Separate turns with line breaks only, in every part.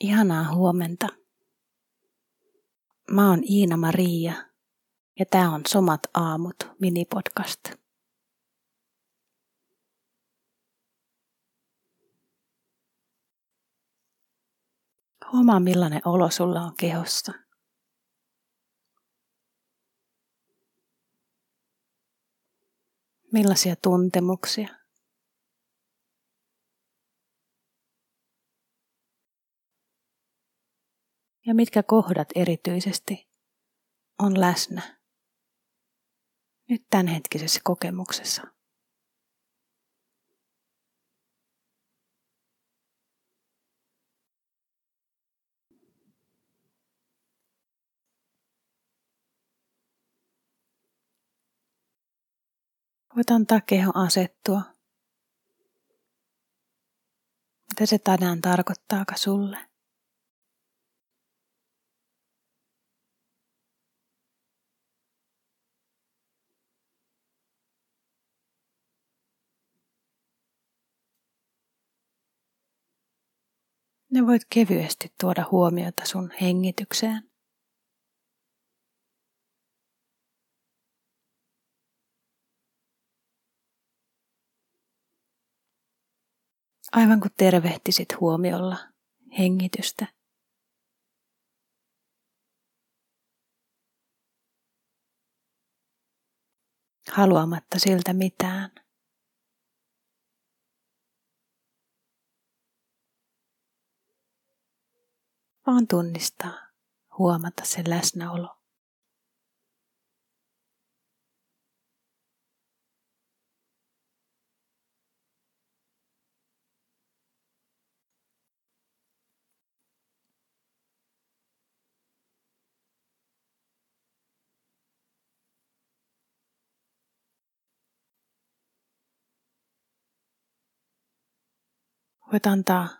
Ihanaa huomenta. Mä oon Iina Maria ja tää on Somat aamut minipodcast. Huomaa millainen olo sulla on kehossa. Millaisia tuntemuksia? Ja mitkä kohdat erityisesti on läsnä nyt tämänhetkisessä kokemuksessa. Voit antaa keho asettua. Mitä se tänään tarkoittaaka sulle? Ne voit kevyesti tuoda huomiota sun hengitykseen. Aivan kuin tervehtisit huomiolla hengitystä. Haluamatta siltä mitään. Vaan tunnistaa, huomata sen läsnäolo. Voit antaa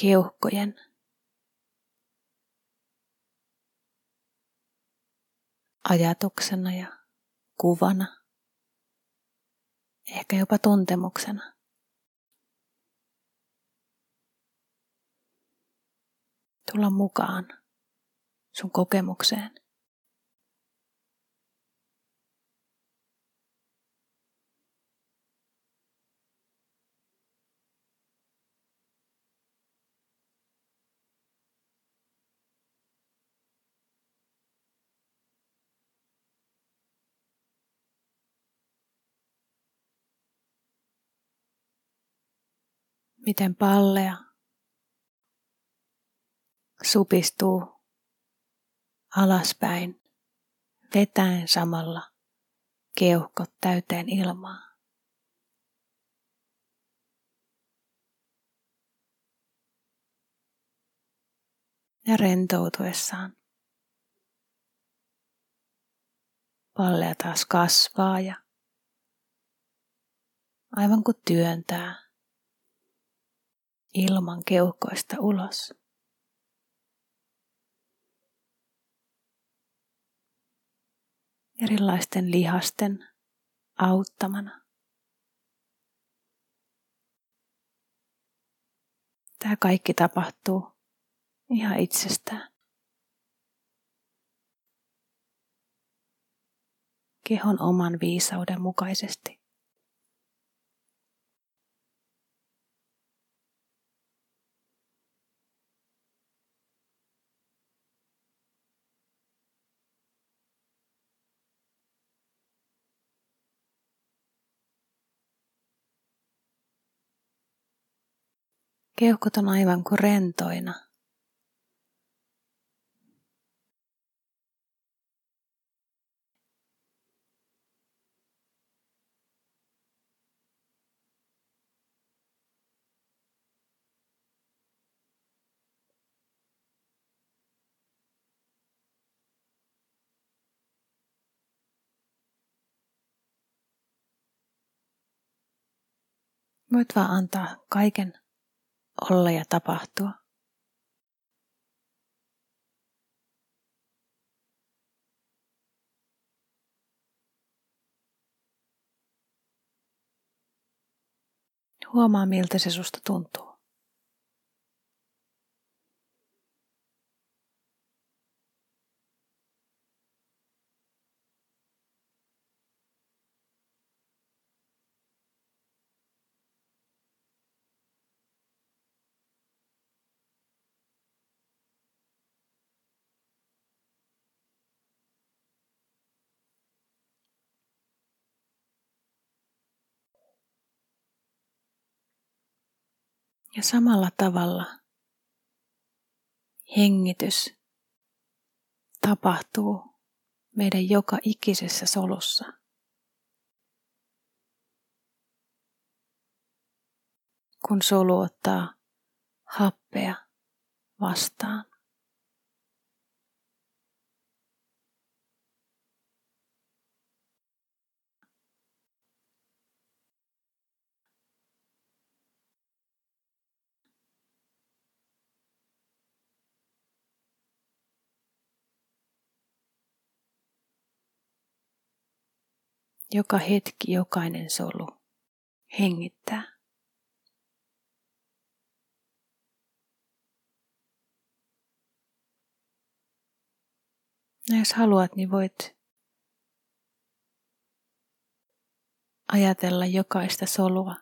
keuhkojen. Ajatuksena ja kuvana, ehkä jopa tuntemuksena. Tulla mukaan sun kokemukseen. Miten pallea supistuu alaspäin, vetäen samalla keuhkot täyteen ilmaa. Ja rentoutuessaan pallea taas kasvaa ja aivan kuin työntää ilman keuhkoista ulos. Erilaisten lihasten auttamana. Tämä kaikki tapahtuu ihan itsestään. Kehon oman viisauden mukaisesti. Keuhkot on aivan kuin rentoina. Voit vaan antaa kaiken olla ja tapahtua. Huomaa, miltä se susta tuntuu. Ja samalla tavalla hengitys tapahtuu meidän joka ikisessä solussa. Kun solu ottaa happea vastaan. Joka hetki, jokainen solu hengittää. No jos haluat, niin voit ajatella jokaista solua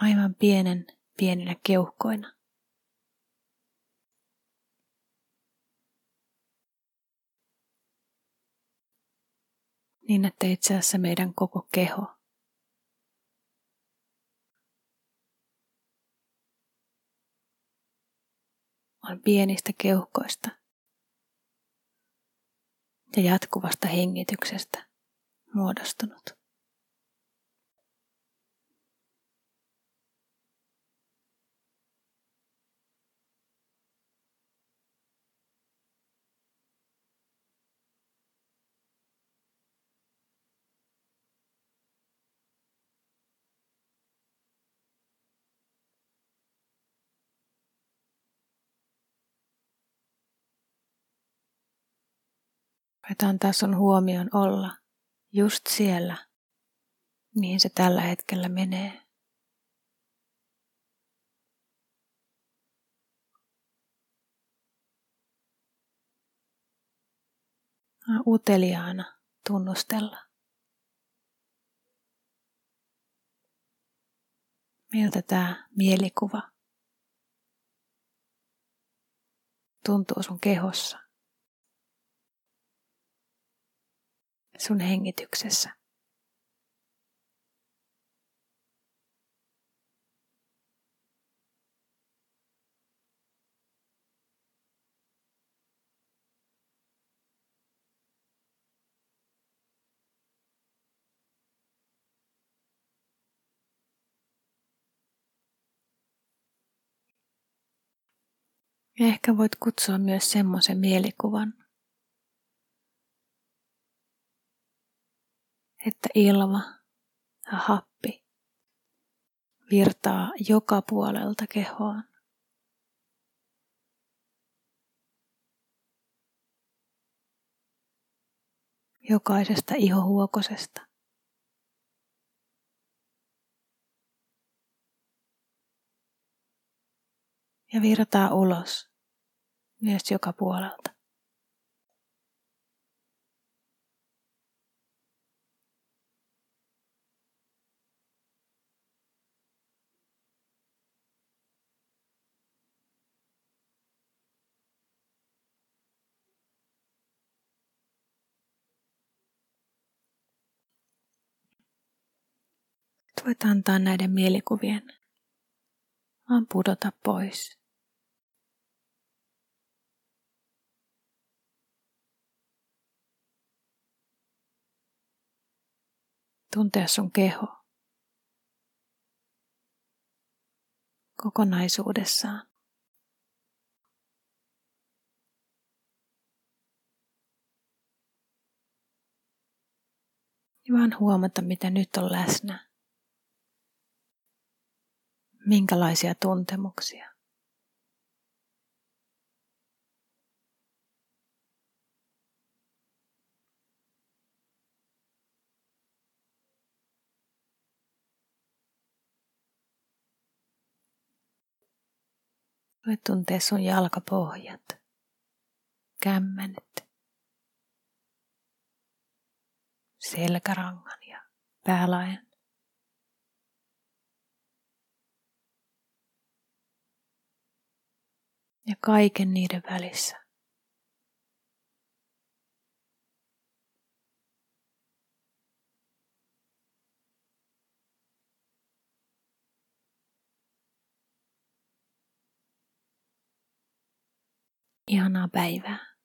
aivan pienen pieninä keuhkoina. Niin, että itse asiassa meidän koko keho on pienistä keuhkoista ja jatkuvasta hengityksestä muodostunut. Voit antaa sun huomion olla just siellä, mihin se tällä hetkellä menee. Uteliaana tunnustella. Miltä tämä mielikuva tuntuu sun kehossa? Sun hengityksessä. Ja ehkä voit kutsua myös semmoisen mielikuvan, että ilma ja happi virtaa joka puolelta kehoon. Jokaisesta ihohuokosesta. Ja virtaa ulos myös joka puolelta. Voit antaa näiden mielikuvien vaan pudota pois. Tuntea sun keho kokonaisuudessaan. Ja vaan huomata, mitä nyt on läsnä minkälaisia tuntemuksia. Voit tuntea sun jalkapohjat, kämmenet, selkärangan ja päälaen. ja kaiken niiden välissä. Ihanaa päivää.